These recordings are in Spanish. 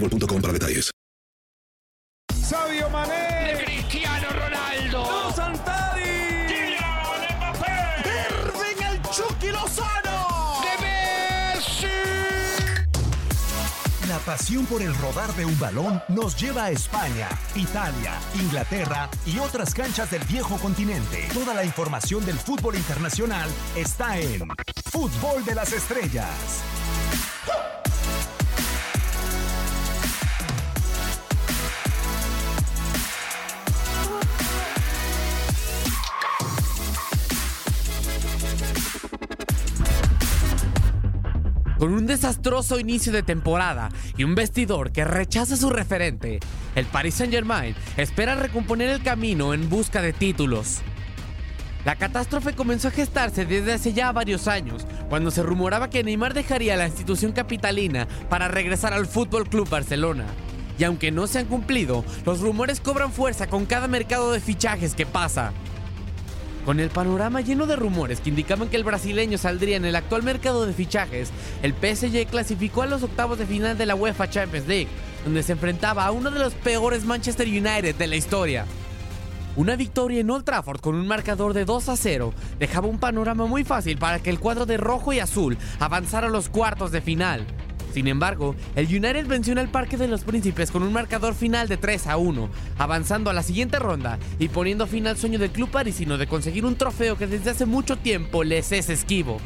boostmobile.com para detalles. Sabio Mané. Cristiano Ronaldo. Santari. Kylian Mbappé. Irving el Chucky Lozano. De Messi. La pasión por el rodar de un balón nos lleva a España, Italia, Inglaterra y otras canchas del viejo continente. Toda la información del fútbol internacional está en Fútbol de las Estrellas. Con un desastroso inicio de temporada y un vestidor que rechaza a su referente, el Paris Saint-Germain espera recomponer el camino en busca de títulos. La catástrofe comenzó a gestarse desde hace ya varios años, cuando se rumoraba que Neymar dejaría la institución capitalina para regresar al Fútbol Club Barcelona. Y aunque no se han cumplido, los rumores cobran fuerza con cada mercado de fichajes que pasa. Con el panorama lleno de rumores que indicaban que el brasileño saldría en el actual mercado de fichajes, el PSG clasificó a los octavos de final de la UEFA Champions League, donde se enfrentaba a uno de los peores Manchester United de la historia. Una victoria en Old Trafford con un marcador de 2 a 0 dejaba un panorama muy fácil para que el cuadro de rojo y azul avanzara a los cuartos de final. Sin embargo, el United venció en el Parque de los Príncipes con un marcador final de 3 a 1, avanzando a la siguiente ronda y poniendo fin al sueño del club parisino de conseguir un trofeo que desde hace mucho tiempo les es esquivo.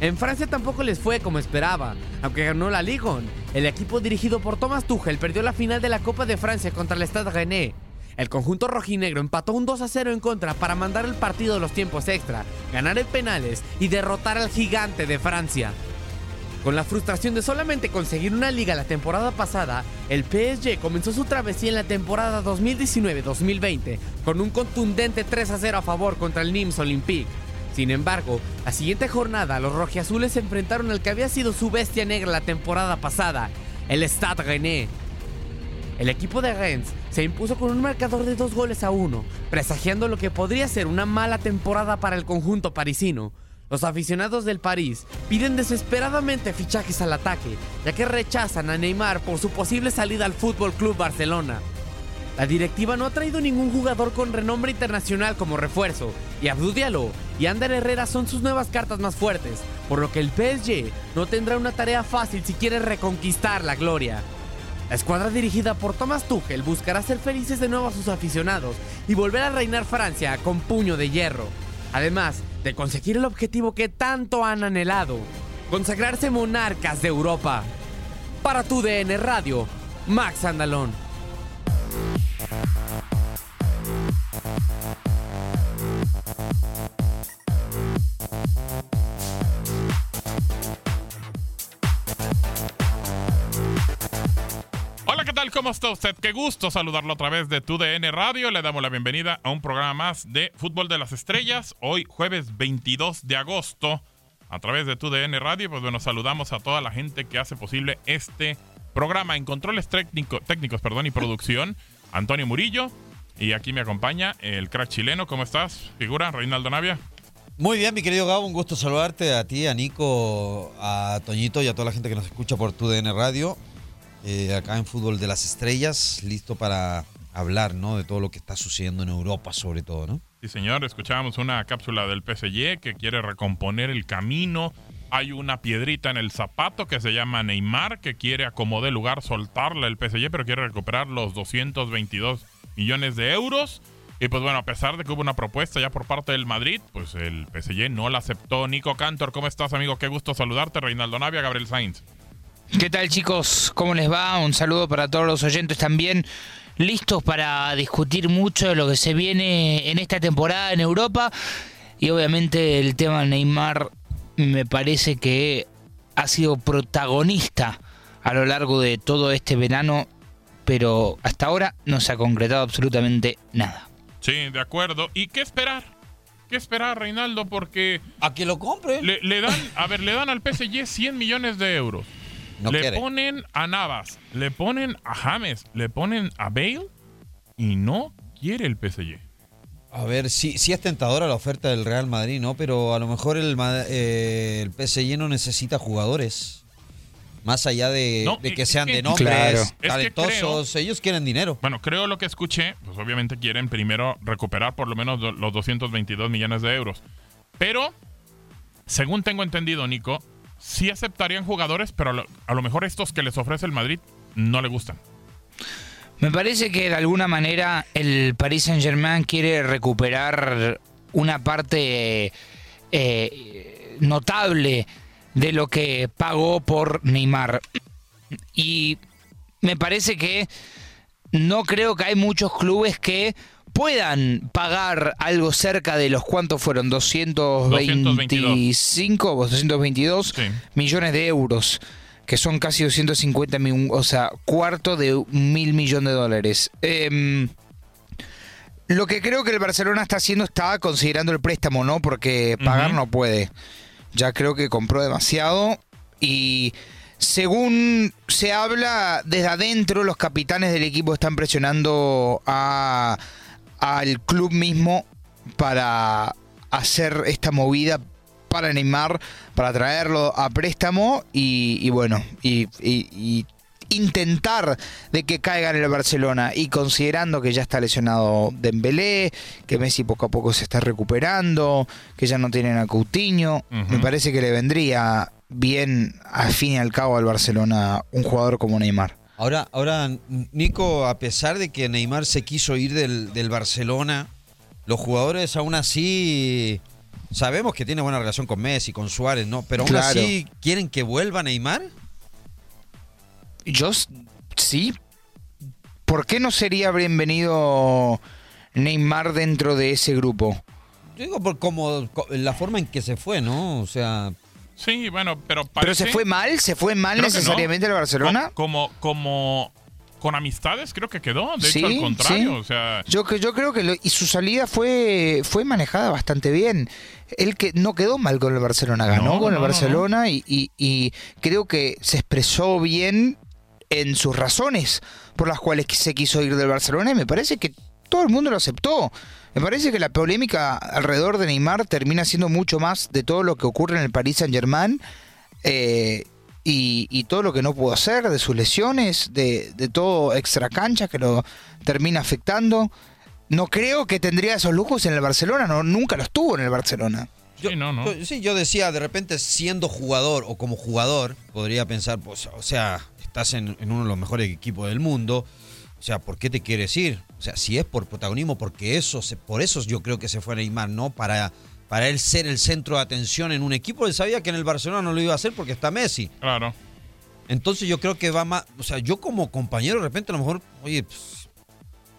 En Francia tampoco les fue como esperaba, aunque ganó la Ligue 1. El equipo dirigido por Thomas Tuchel perdió la final de la Copa de Francia contra el Stade Rennais. El conjunto rojinegro empató un 2 a 0 en contra para mandar el partido a los tiempos extra, ganar en penales y derrotar al gigante de Francia. Con la frustración de solamente conseguir una liga la temporada pasada, el PSG comenzó su travesía en la temporada 2019-2020 con un contundente 3 a 0 a favor contra el Nims Olympique. Sin embargo, la siguiente jornada los rojiazules se enfrentaron al que había sido su bestia negra la temporada pasada, el Stade Rennais. El equipo de Rennes se impuso con un marcador de dos goles a uno, presagiando lo que podría ser una mala temporada para el conjunto parisino. Los aficionados del París piden desesperadamente fichajes al ataque, ya que rechazan a Neymar por su posible salida al Fútbol Club Barcelona. La directiva no ha traído ningún jugador con renombre internacional como refuerzo, y Abdou Diallo y Ander Herrera son sus nuevas cartas más fuertes, por lo que el PSG no tendrá una tarea fácil si quiere reconquistar la gloria. La escuadra dirigida por Thomas Tuchel buscará ser felices de nuevo a sus aficionados y volver a reinar Francia con puño de hierro. Además de conseguir el objetivo que tanto han anhelado, consagrarse monarcas de Europa. Para tu DN Radio, Max Andalón. Tal? ¿Cómo está usted? Qué gusto saludarlo a través de TUDN Radio. Le damos la bienvenida a un programa más de Fútbol de las Estrellas. Hoy, jueves 22 de agosto, a través de TUDN Radio. Pues bueno, saludamos a toda la gente que hace posible este programa en controles técnico- técnicos perdón, y producción. Antonio Murillo. Y aquí me acompaña el crack chileno. ¿Cómo estás, figura? Reinaldo Navia. Muy bien, mi querido Gabo, un gusto saludarte a ti, a Nico, a Toñito y a toda la gente que nos escucha por tu DN Radio, eh, acá en Fútbol de las Estrellas, listo para hablar, ¿no? De todo lo que está sucediendo en Europa, sobre todo, ¿no? Sí, señor, escuchábamos una cápsula del PSG que quiere recomponer el camino. Hay una piedrita en el zapato que se llama Neymar, que quiere acomodar el lugar, soltarla el PSG, pero quiere recuperar los 222 millones de euros. Y pues bueno, a pesar de que hubo una propuesta ya por parte del Madrid, pues el PSG no la aceptó. Nico Cantor, ¿cómo estás, amigo? Qué gusto saludarte. Reinaldo Navia, Gabriel Sainz. ¿Qué tal chicos? ¿Cómo les va? Un saludo para todos los oyentes también. Listos para discutir mucho de lo que se viene en esta temporada en Europa. Y obviamente el tema Neymar me parece que ha sido protagonista a lo largo de todo este verano. Pero hasta ahora no se ha concretado absolutamente nada. Sí, de acuerdo. ¿Y qué esperar? ¿Qué esperar, Reinaldo? Porque A que lo compre. le, le dan, a ver, le dan al PSG 100 millones de euros. No le quiere. ponen a Navas, le ponen a James, le ponen a Bale y no quiere el PSG. A ver, sí, sí es tentadora la oferta del Real Madrid, ¿no? Pero a lo mejor el, eh, el PSG no necesita jugadores. Más allá de, No, de que sean que- de nombres, Claro. Es que talentosos, ellos quieren dinero. Bueno, creo lo que escuché, pues obviamente quieren primero recuperar por lo menos los 222 millones de euros. Pero, según tengo entendido, Nico, sí aceptarían jugadores, pero a lo, mejor estos que les ofrece el Madrid no le gustan. Me parece que de alguna manera el Paris Saint Germain quiere recuperar una parte eh, notable de lo que pagó por Neymar. Y me parece que no creo que hay muchos clubes que puedan pagar algo cerca de los cuantos fueron 225 o 222 Sí. millones de euros que son casi 250 mil, o sea, cuarto de mil millón de dólares. Em, lo que creo que el Barcelona está haciendo está considerando el préstamo, ¿no? Porque pagar no puede. Ya creo que compró demasiado y según se habla desde adentro, los capitanes del equipo están presionando a, al club mismo para hacer esta movida para Neymar, para traerlo a préstamo y, y bueno, y, y- y intentar de que caiga en el Barcelona y considerando que ya está lesionado Dembélé, que Messi poco a poco se está recuperando, que ya no tienen a Coutinho, me parece que le vendría bien al fin y al cabo al Barcelona un jugador como Neymar. Ahora, ahora, Nico, a pesar de que Neymar se quiso ir del, del Barcelona, los jugadores aún así sabemos que tiene buena relación con Messi, con Suárez, ¿no? Pero aún Claro. así quieren que vuelva Neymar. Yo sí. ¿Por qué no sería bienvenido Neymar dentro de ese grupo? Yo digo por como co- la forma en que se fue, ¿no? O sea, Sí, bueno, pero ¿Pero se fue mal? ¿Se fue mal Creo necesariamente no. el Barcelona? Co- Como, como, con amistades creo que quedó. De Sí, hecho, al contrario. sí. O sea, Yo, yo creo que lo- y su salida fue, fue manejada bastante bien. Él que no quedó mal con el Barcelona, ganó No, con el no, Barcelona Y, y- y creo que se expresó bien en sus razones por las cuales se quiso ir del Barcelona y me parece que todo el mundo lo aceptó. Me parece que la polémica alrededor de Neymar termina siendo mucho más de todo lo que ocurre en el Paris Saint Germain eh, y, y todo lo que no pudo hacer, de sus lesiones, de, de todo extra cancha que lo termina afectando. No creo que tendría esos lujos en el Barcelona, no, nunca los tuvo en el Barcelona. sí, no, no. yo- sí, yo decía, de repente siendo jugador o como jugador, podría pensar, pues, o sea, estás en, en uno de los mejores equipos del mundo. O sea, ¿por qué te quieres ir? O sea, si es por protagonismo, porque eso, se- por eso yo creo que se fue Neymar, ¿no? Para, para él ser el centro de atención en un equipo. Él sabía que en el Barcelona no lo iba a hacer porque está Messi. Claro. Entonces yo creo que va más, o sea, yo como compañero de repente a lo mejor, oye, pues,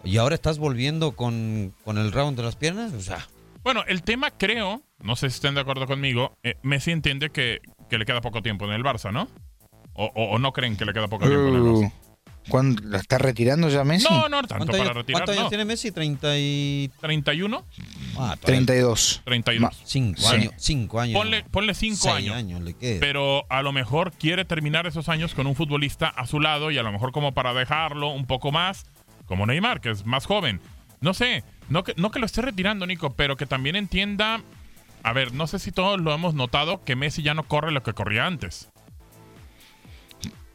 y ahora estás volviendo con, con el round de las piernas, o sea, Bueno, el tema creo, no sé si estén de acuerdo conmigo, eh, Messi entiende que, que le queda poco tiempo en el Barça, ¿no? O, o- o no creen que le queda poco tiempo en el Barça. ¿Cuándo la está retirando ya Messi? No, no tanto ¿cuántos para años, retirar. cuántos años no. tiene Messi? 30 y... 31, Ah, todavía 32. 32. Cinco Sí. años, cinco años. Ponle, ponle cinco Seis años. le queda. Pero a lo mejor quiere terminar esos años con un futbolista a su lado y a lo mejor como para dejarlo un poco más, como Neymar, que es más joven. No sé, no que, no que lo esté retirando, Nico, pero que también entienda. A ver, no sé si todos lo hemos notado que Messi ya no corre lo que corría antes.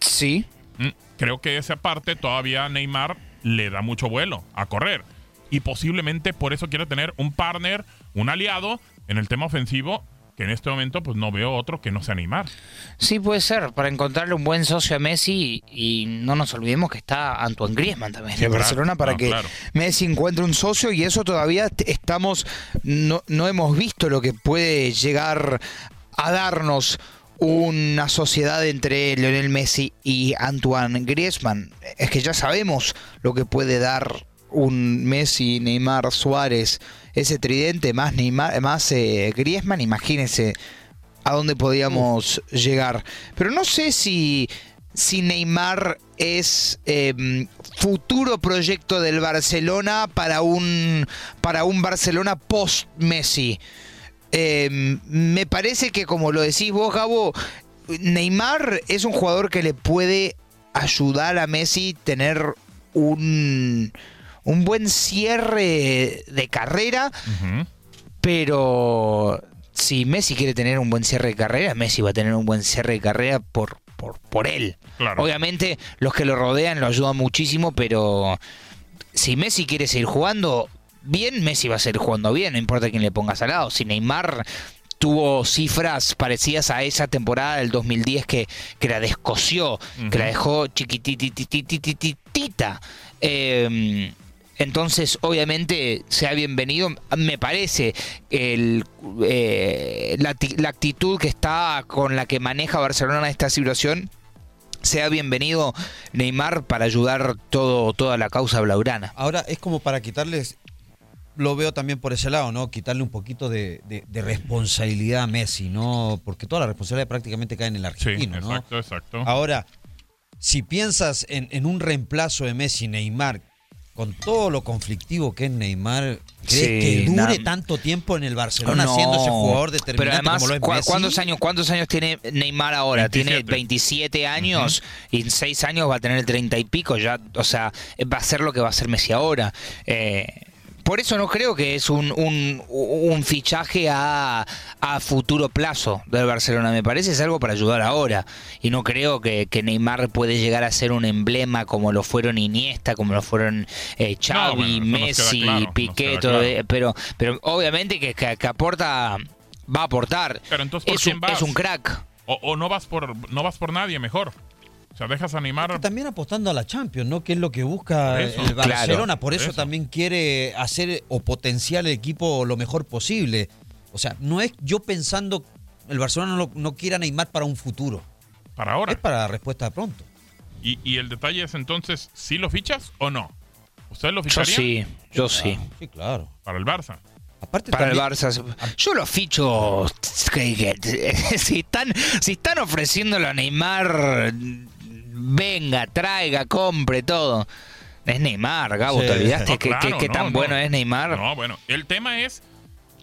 Sí. Mm, Creo que esa parte todavía Neymar le da mucho vuelo a correr. Y posiblemente por eso quiere tener un partner, un aliado en el tema ofensivo, que en este momento pues no veo otro que no sea Neymar. Sí, puede ser, para encontrarle un buen socio a Messi y no nos olvidemos que está Antoine Griezmann también Sí, en. Barcelona para No, que claro. Messi encuentre un socio y eso todavía estamos, no, no hemos visto lo que puede llegar a darnos una sociedad entre Lionel Messi y Antoine Griezmann. Es que ya sabemos lo que puede dar un Messi, Neymar, Suárez, ese tridente más Neymar, más eh, Griezmann, imagínense a dónde podíamos llegar. Pero no sé si, si Neymar es eh, futuro proyecto del Barcelona para un, para un Barcelona post-Messi. Eh, me parece que, como lo decís vos, Gabo, Neymar es un jugador que le puede ayudar a Messi tener un, un buen cierre de carrera, pero si Messi quiere tener un buen cierre de carrera, Messi va a tener un buen cierre de carrera por, por, por él. Claro. Obviamente los que lo rodean lo ayudan muchísimo, pero si Messi quiere seguir jugando bien, Messi va a seguir jugando bien, no importa quién le pongas al lado. Si Neymar tuvo cifras parecidas a esa temporada del 2010 que, que la descoció, que la dejó chiquitititititita. Eh, entonces, obviamente, sea bienvenido. Me parece el, eh, la, la actitud que está con la que maneja Barcelona esta situación. Sea bienvenido Neymar para ayudar todo, toda la causa blaugrana. Ahora es como para quitarles, lo veo también por ese lado, ¿no? Quitarle un poquito de, de- de responsabilidad a Messi, ¿no? Porque toda la responsabilidad prácticamente cae en el Sí, argentino, ¿no? exacto, exacto. Ahora, si piensas en, en un reemplazo de Messi, Neymar, con todo lo conflictivo que es Neymar, ¿crees Sí, que dure na- tanto tiempo en el Barcelona No, siendo ese jugador Pero determinante además, como lo es ¿cu- Messi? ¿cuántos años, ¿cuántos años tiene Neymar ahora? Tiene 27. 27 años y en 6 años va a tener 30 y pico. ya O sea, va a ser lo que va a ser Messi ahora. Eh, por eso no creo que es un, un, un fichaje a, a futuro plazo del Barcelona. Me parece es algo para ayudar ahora. Y no creo que, que Neymar puede llegar a ser un emblema como lo fueron Iniesta, como lo fueron eh, Xavi, bueno, Messi, claro, Piqué, todo, claro. eh, pero, pero obviamente que, que- que aporta, va a aportar. Pero entonces, ¿por es, quién un, vas? es un crack. O, o no vas por no vas por nadie mejor. O sea, dejas a Neymar. También apostando a la Champions, ¿no? Que es lo que busca eso. el Barcelona. Claro, por por eso, eso. también quiere hacer o potenciar el equipo lo mejor posible. O sea, no es yo pensando, el Barcelona no, quiere a Neymar para un futuro. Para ahora. Es para respuesta pronto. Y, y el detalle es entonces, ¿sí lo fichas o no? ¿Ustedes lo Yo ficharían? sí, yo sí. Sí, claro. Para el Barça. Aparte Para el Barça. Yo lo ficho. Si están, si están ofreciéndolo a Neymar, venga, traiga, compre todo. Es Neymar, Gabo, Sí. ¿te olvidaste No, que, claro, que- que no, tan no. bueno es Neymar? No, bueno. El tema es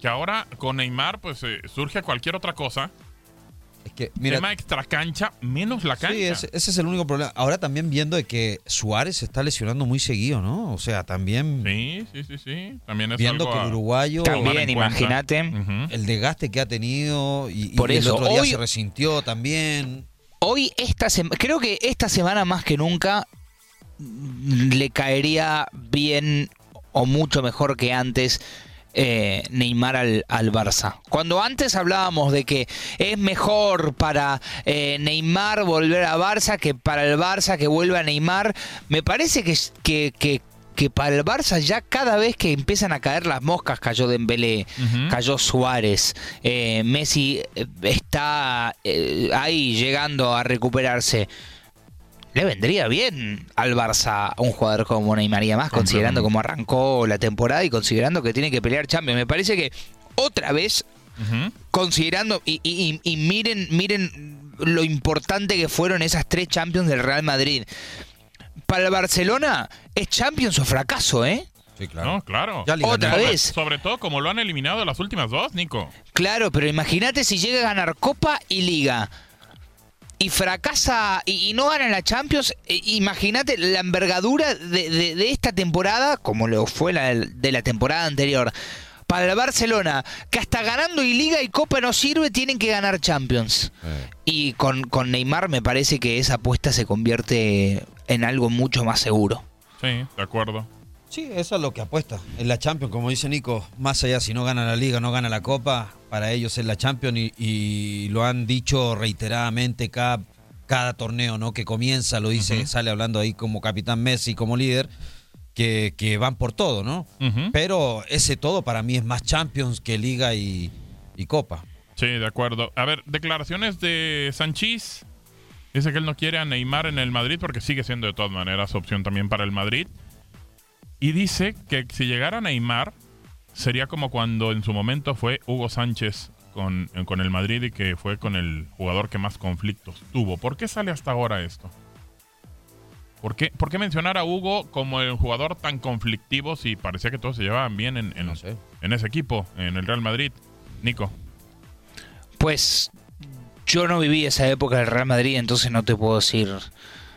que ahora con Neymar, pues eh, surge cualquier otra cosa. Es que, mira, tema extra cancha, menos la cancha. Sí, ese, ese es el único problema. Ahora también viendo de que Suárez se está lesionando muy seguido, ¿no? O sea, también Sí, sí, sí, sí. También es viendo algo que el uruguayo, También, imagínate. El desgaste que ha tenido y, y Por el eso, otro día hoy- se resintió también. Hoy, esta creo que esta semana más que nunca mm, le caería bien o mucho mejor que antes eh, Neymar al, al Barça. Cuando antes hablábamos de que es mejor para eh, Neymar volver a Barça que para el Barça que vuelva a Neymar, me parece que, que, que, que para el Barça ya cada vez que empiezan a caer las moscas, cayó Dembélé, cayó Suárez, eh, Messi eh, está eh, ahí llegando a recuperarse. le vendría bien al Barça un jugador como Neymar y además considerando cómo arrancó la temporada y considerando que tiene que pelear Champions. Me parece que otra vez, considerando, y, y- y- y miren, miren lo importante que fueron esas tres Champions del Real Madrid. Para el Barcelona es Champions o fracaso, ¿eh? Sí, claro. No, claro. Ya Liga Otra sobre, vez. Sobre todo como lo han eliminado las últimas dos, Nico. Claro, pero imagínate si llega a ganar Copa y Liga y fracasa y, y no gana la Champions, eh, imagínate la envergadura de, de- de esta temporada, como lo fue la de la temporada anterior. Para el Barcelona, que hasta ganando y Liga y Copa no sirve, tienen que ganar Champions. Y con, con Neymar me parece que esa apuesta se convierte en algo mucho más seguro. Sí, de acuerdo. Sí, eso es lo que apuesta. En la Champions, como dice Nico, más allá si no gana la Liga, no gana la Copa, para ellos es la Champions y, y lo han dicho reiteradamente cada, cada torneo ¿no? que comienza, lo dice, sale hablando ahí como capitán Messi, como líder, que, que van por todo, ¿no? Pero ese todo para mí es más Champions que Liga y, y Copa. Sí, de acuerdo. A ver, declaraciones de Sanchís. Dice que él no quiere a Neymar en el Madrid porque sigue siendo de todas maneras opción también para el Madrid. Y dice que si llegara Neymar, sería como cuando en su momento fue Hugo Sánchez con, con el Madrid y que fue con el jugador que más conflictos tuvo. ¿Por qué sale hasta ahora esto? ¿Por qué, por qué mencionar a Hugo como el jugador tan conflictivo si parecía que todos se llevaban bien en, en, en ese equipo, en el Real Madrid? Nico. Pues yo no viví esa época del Real Madrid, entonces no te puedo decir,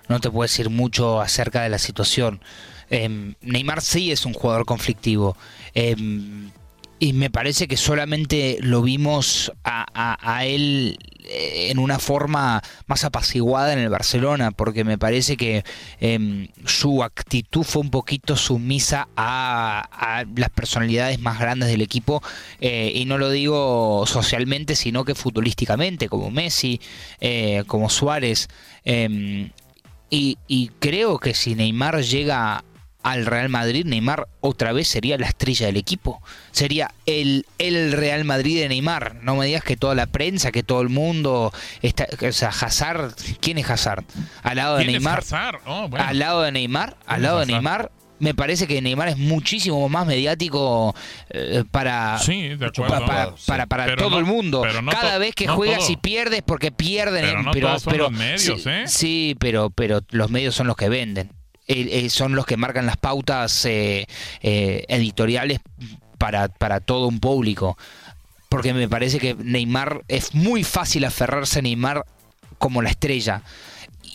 no te puedo decir mucho acerca de la situación. Em, Neymar sí es un jugador conflictivo. em, y me parece que solamente lo vimos a, a- él eh, en una forma más apaciguada en el Barcelona, porque me parece que em, su actitud fue un poquito sumisa a, a las personalidades más grandes del equipo, eh, y no lo digo socialmente, sino que futbolísticamente, como Messi, eh, como Suárez. em, y, y creo que si Neymar llega al Real Madrid, Neymar otra vez sería la estrella del equipo. Sería el, el Real Madrid de Neymar. No me digas que toda la prensa, que todo el mundo está. O sea, Hazard, ¿quién es Hazard? Al lado de ¿Quién es Neymar. Hazard? Oh, bueno. Al lado de Neymar, al ¿Quién lado de es? Neymar. Me parece que Neymar es muchísimo más mediático eh, para, Sí, de pa- acuerdo. para, para, para Pero todo no- el mundo. pero no Cada vez que no juegas todo. y pierdes porque pierden. Pero en- no pero, todos son pero- los medios, sí, ¿eh? Sí, pero, pero los medios son los que venden. Eh, eh, son los que marcan las pautas eh, eh, editoriales para, para todo un público. Porque me parece que Neymar es muy fácil aferrarse a Neymar como la estrella.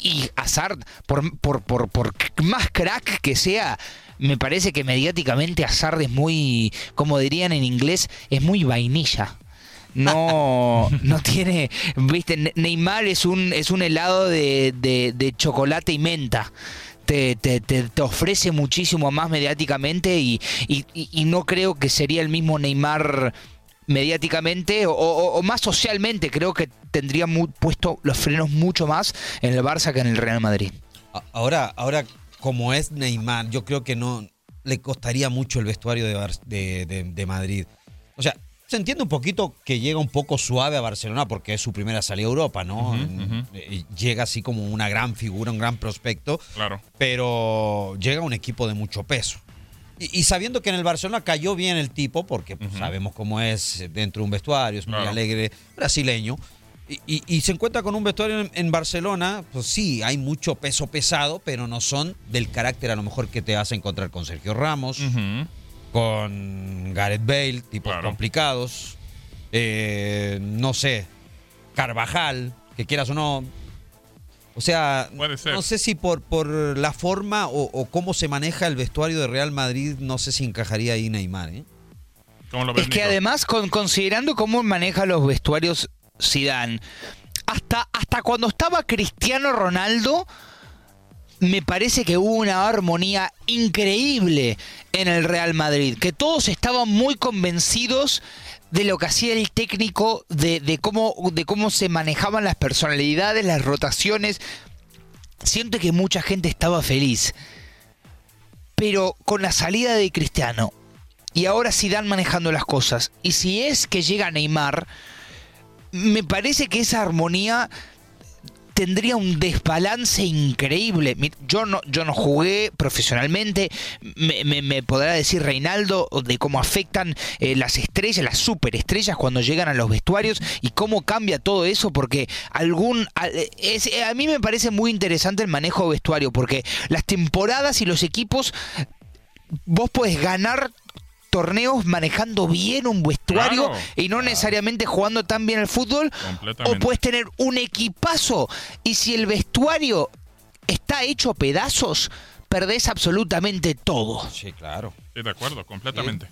Y Hazard, por, por, por, por más crack que sea, me parece que mediáticamente Hazard es muy, como dirían en inglés, es muy vainilla. No, no tiene, viste, Ne- Neymar es un, es un helado de, de- de chocolate y menta. Te, ofrece muchísimo más mediáticamente y, y- no creo que sería el mismo Neymar mediáticamente o, más socialmente. Creo que tendría puesto los frenos mucho más en el Barça que en el Real Madrid. Ahora, ahora como es Neymar, yo creo que no le costaría mucho el vestuario de- de Madrid. O sea, se entiende un poquito que llega un poco suave a Barcelona porque es su primera salida a Europa, ¿no? Eh, Llega así como una gran figura, un gran prospecto. Claro. Pero llega un equipo de mucho peso. Y, y sabiendo que en el Barcelona cayó bien el tipo, porque pues, sabemos cómo es dentro de un vestuario, es muy Claro. alegre, brasileño. Y, y- y se encuentra con un vestuario en, en Barcelona, pues sí, hay mucho peso pesado, pero no son del carácter a lo mejor que te hace encontrar con Sergio Ramos, con Gareth Bale, tipos complicados, eh, no sé, Carvajal, que quieras o no. O sea, no sé si por, por la forma o, o cómo se maneja el vestuario de Real Madrid, no sé si encajaría ahí Neymar. ¿eh? ¿Cómo lo ves, Es que Nico? además, con- considerando cómo maneja los vestuarios Zidane, hasta, hasta cuando estaba Cristiano Ronaldo, me parece que hubo una armonía increíble en el Real Madrid, que todos estaban muy convencidos de lo que hacía el técnico, de, de cómo, de cómo se manejaban las personalidades, las rotaciones. Siento que mucha gente estaba feliz. Pero con la salida de Cristiano y ahora Zidane manejando las cosas, y si es que llega Neymar, me parece que esa armonía tendría un desbalance increíble. Yo no, yo no jugué profesionalmente, me, me- me podrá decir Reinaldo de cómo afectan eh, las estrellas, las superestrellas cuando llegan a los vestuarios y cómo cambia todo eso, porque algún a, es- eh, a mí me parece muy interesante el manejo de vestuario, porque las temporadas y los equipos vos podés ganar torneos manejando bien un vestuario Claro. y no necesariamente jugando tan bien al fútbol o puedes tener un equipazo y si el vestuario está hecho pedazos perdés absolutamente todo Sí, claro. Sí, de acuerdo, completamente.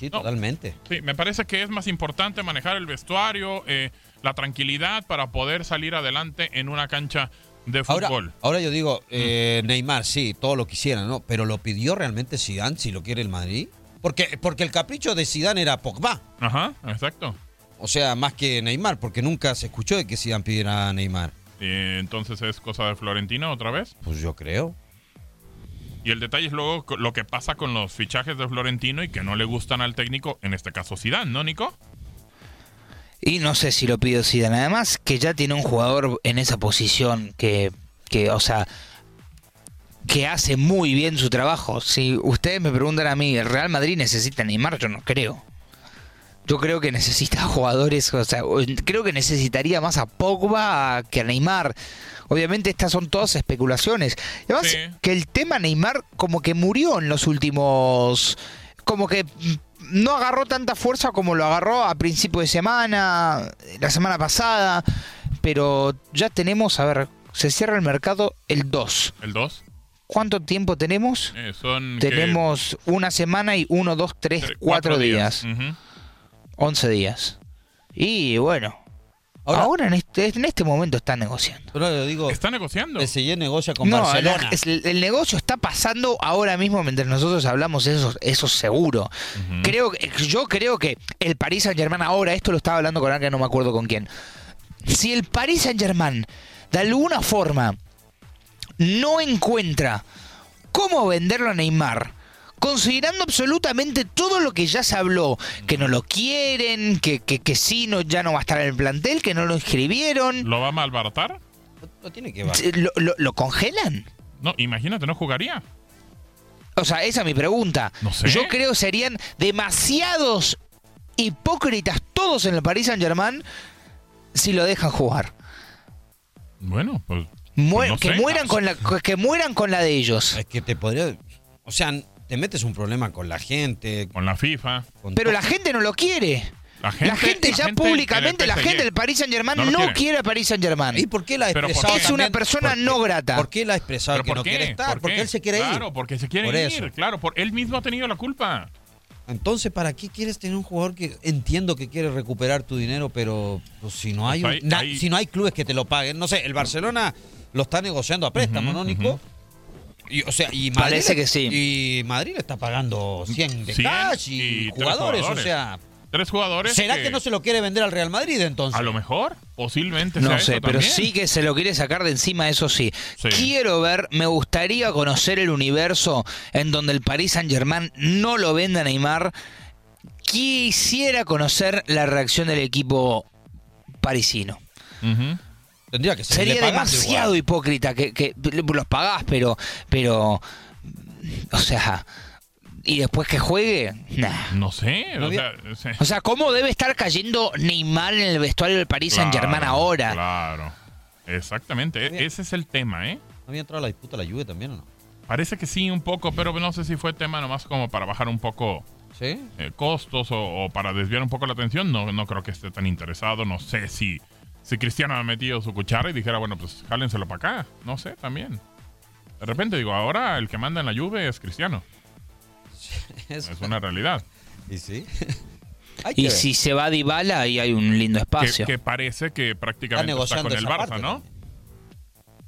Sí, totalmente. Sí, me parece que es más importante manejar el vestuario, eh, la tranquilidad para poder salir adelante en una cancha de Ahora, fútbol. ahora yo digo, eh, Neymar, sí, todo lo quisiera, ¿no? Pero lo pidió realmente Zidane si lo quiere el Madrid. Porque, porque el capricho de Zidane era Pogba. Ajá, exacto. O sea, más que Neymar, porque nunca se escuchó de que Zidane pidiera a Neymar. Eh, entonces es cosa de Florentino otra vez. Pues yo creo. Y el detalle es luego lo que pasa con los fichajes de Florentino y que no le gustan al técnico, en este caso Zidane, ¿no, Nico? Y no sé si lo pido Zidane además que ya tiene un jugador en esa posición que, que o sea que hace muy bien su trabajo si ustedes me preguntan a mí el Real Madrid necesita a Neymar yo no creo yo creo que necesita jugadores, o sea, creo que necesitaría más a Pogba que a Neymar. Obviamente estas son todas especulaciones. Y además Sí. que el tema Neymar como que murió en los últimos... Como que no agarró tanta fuerza como lo agarró a principio de semana, la semana pasada. Pero ya tenemos, a ver, se cierra el mercado el 2. El 2. ¿Cuánto tiempo tenemos? Eh, son que- Tenemos una semana y uno, dos, tres, tre- cuatro, días. Ujú. 11 días. Y bueno, ahora, en, este, en este momento está negociando. Pero yo digo, Está negociando. PSG negocia con no, Barcelona. la- el, negocio está pasando ahora mismo mientras nosotros hablamos, eso, eso seguro. Creo que- Yo creo que el Paris Saint Germain, ahora esto lo estaba hablando con alguien, no me acuerdo con quién. Si el Paris Saint Germain de alguna forma no encuentra cómo venderlo a Neymar, considerando absolutamente todo lo que ya se habló, que no lo quieren, que, que, que sí, no, ya no va a estar en el plantel, que no lo inscribieron, ¿Lo va a malbaratar? No tiene que ¿lo, lo- lo congelan? No, imagínate, no jugaría. O sea, esa es mi pregunta. No sé. Yo creo que serían demasiados hipócritas todos en el Paris Saint Germain si lo dejan jugar. Bueno, pues. Pues no que sé. mueran con la que mueran con la de ellos. Es que te podría. O sea, te metes un problema con la gente. Con la FIFA. Pero la gente no lo quiere. La gente, La gente la ya gente públicamente, en la gente del Paris Saint Germain No no, quiere. a Paris Saint Germain. ¿Y por qué la ha. Es una persona ¿Por qué- no grata. ¿Por qué la ha expresado ¿Pero que no qué? quiere estar? ¿Por Porque qué? él se quiere ir. Claro, porque se quiere Por ir. Claro, por él mismo ha tenido la culpa. Entonces, ¿para qué quieres tener un jugador que entiendo que quiere recuperar tu dinero, pero pues, si no hay, Pues un- hay- na- hay- si no hay clubes que te lo paguen? No sé, el Barcelona lo está negociando a préstamo, ¿no, Nico? Y, o sea, y Madrid, Parece que sí. Y Madrid le está pagando 100 de 100 cash y, jugadores, jugadores. o sea... Tres jugadores. ¿Será que... no se lo quiere vender al Real Madrid entonces? A lo mejor, posiblemente No sea sé, eso pero también. sí que se lo quiere sacar de encima, eso sí. Sí. Quiero ver, me gustaría conocer el universo en donde el Paris Saint Germain no lo venda a Neymar. Quisiera conocer la reacción del equipo parisino. Ujú. Tendría que ser Sería demasiado hipócrita que, que los pagás, pero, pero, o sea, y después que juegue, nah. No sé. No o, sea, O ¿cómo debe estar cayendo Neymar en el vestuario del Paris Saint Germain ahora? Claro. Exactamente. Ese es el tema, ¿eh? ¿No había entrado a la disputa la Juve también o no? Parece que sí, un poco, pero no sé si fue tema nomás como para bajar un poco ¿Sí? eh, costos o, o para desviar un poco la atención. No, no creo que esté tan interesado. No sé si, si Cristiano ha metido su cuchara y dijera, bueno, pues jálenselo para acá. No sé, también. De repente digo, ahora el que manda en la Juve es Cristiano. Es- Es una realidad. ¿Y sí? Hay que Y ver. si se va Dybala, ahí hay un lindo Que, espacio. que parece que prácticamente está negociando con el Barça, parte ¿no? también.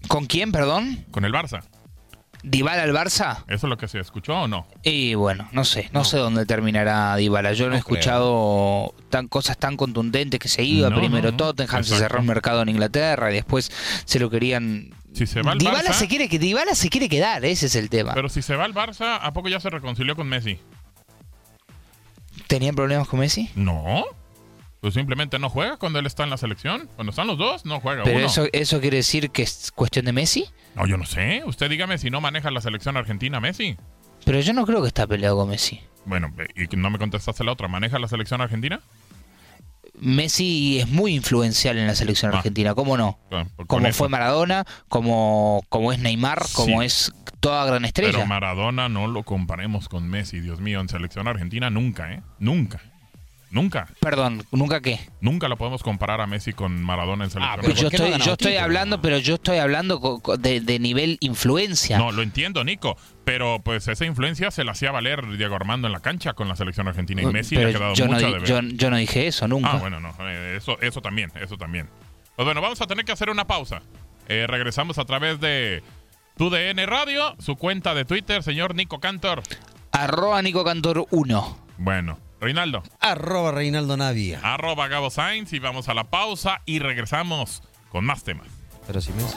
¿Con quién, perdón? Con el Barça. ¿Dybala al Barça? ¿Eso es lo que se escuchó o no? Y bueno, no sé, no, sé dónde terminará Dybala. Yo no, No he escuchado tan cosas tan contundentes que se iba. No, Primero. Tottenham, se cerró el mercado en Inglaterra y después se lo querían... Si se va al Dybala Barça, se quiere que Dybala se quiere quedar, ese es el tema. pero si se va al Barça, ¿a poco ya se reconcilió con Messi? ¿Tenían problemas con Messi? No. Pues simplemente no juega cuando él está en la selección. Cuando están los dos, no juega Pero uno. eso, eso quiere decir que es cuestión de Messi. No, yo no sé. Usted dígame si no maneja la selección argentina Messi. Pero yo no creo que está peleado con Messi. Bueno, y no me contestaste la otra. ¿Maneja la selección argentina? Messi es muy influencial en la selección Ah. argentina, ¿cómo no? Con Como eso. fue Maradona, como, como es Neymar, como Sí. es toda gran estrella. Pero Maradona no lo comparemos con Messi, Dios mío. En selección argentina nunca, ¿eh? Nunca. Nunca. Perdón, ¿nunca qué? Nunca lo podemos comparar a Messi con Maradona en selección Ah, Pero yo estoy, yo estoy hablando, pero yo estoy hablando de, de nivel influencia. No, lo entiendo, Nico. Pero pues esa influencia se la hacía valer Diego Armando en la cancha con la selección argentina. Y Messi le ha quedado yo, no mucho di- de ver. yo, yo no dije eso nunca. Ah, bueno, no. eh, Eso, eso también, eso también. Pues bueno, vamos a tener que hacer una pausa. Eh, regresamos a través de TUDN Radio, su cuenta de Twitter, señor Nico Cantor. Arroba Nico Cantor 1. Bueno, Reinaldo. Arroba Reinaldo Navia. Arroba Gabo Sainz y vamos a la pausa y regresamos con más temas. Pero si Messi.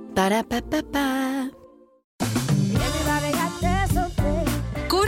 Para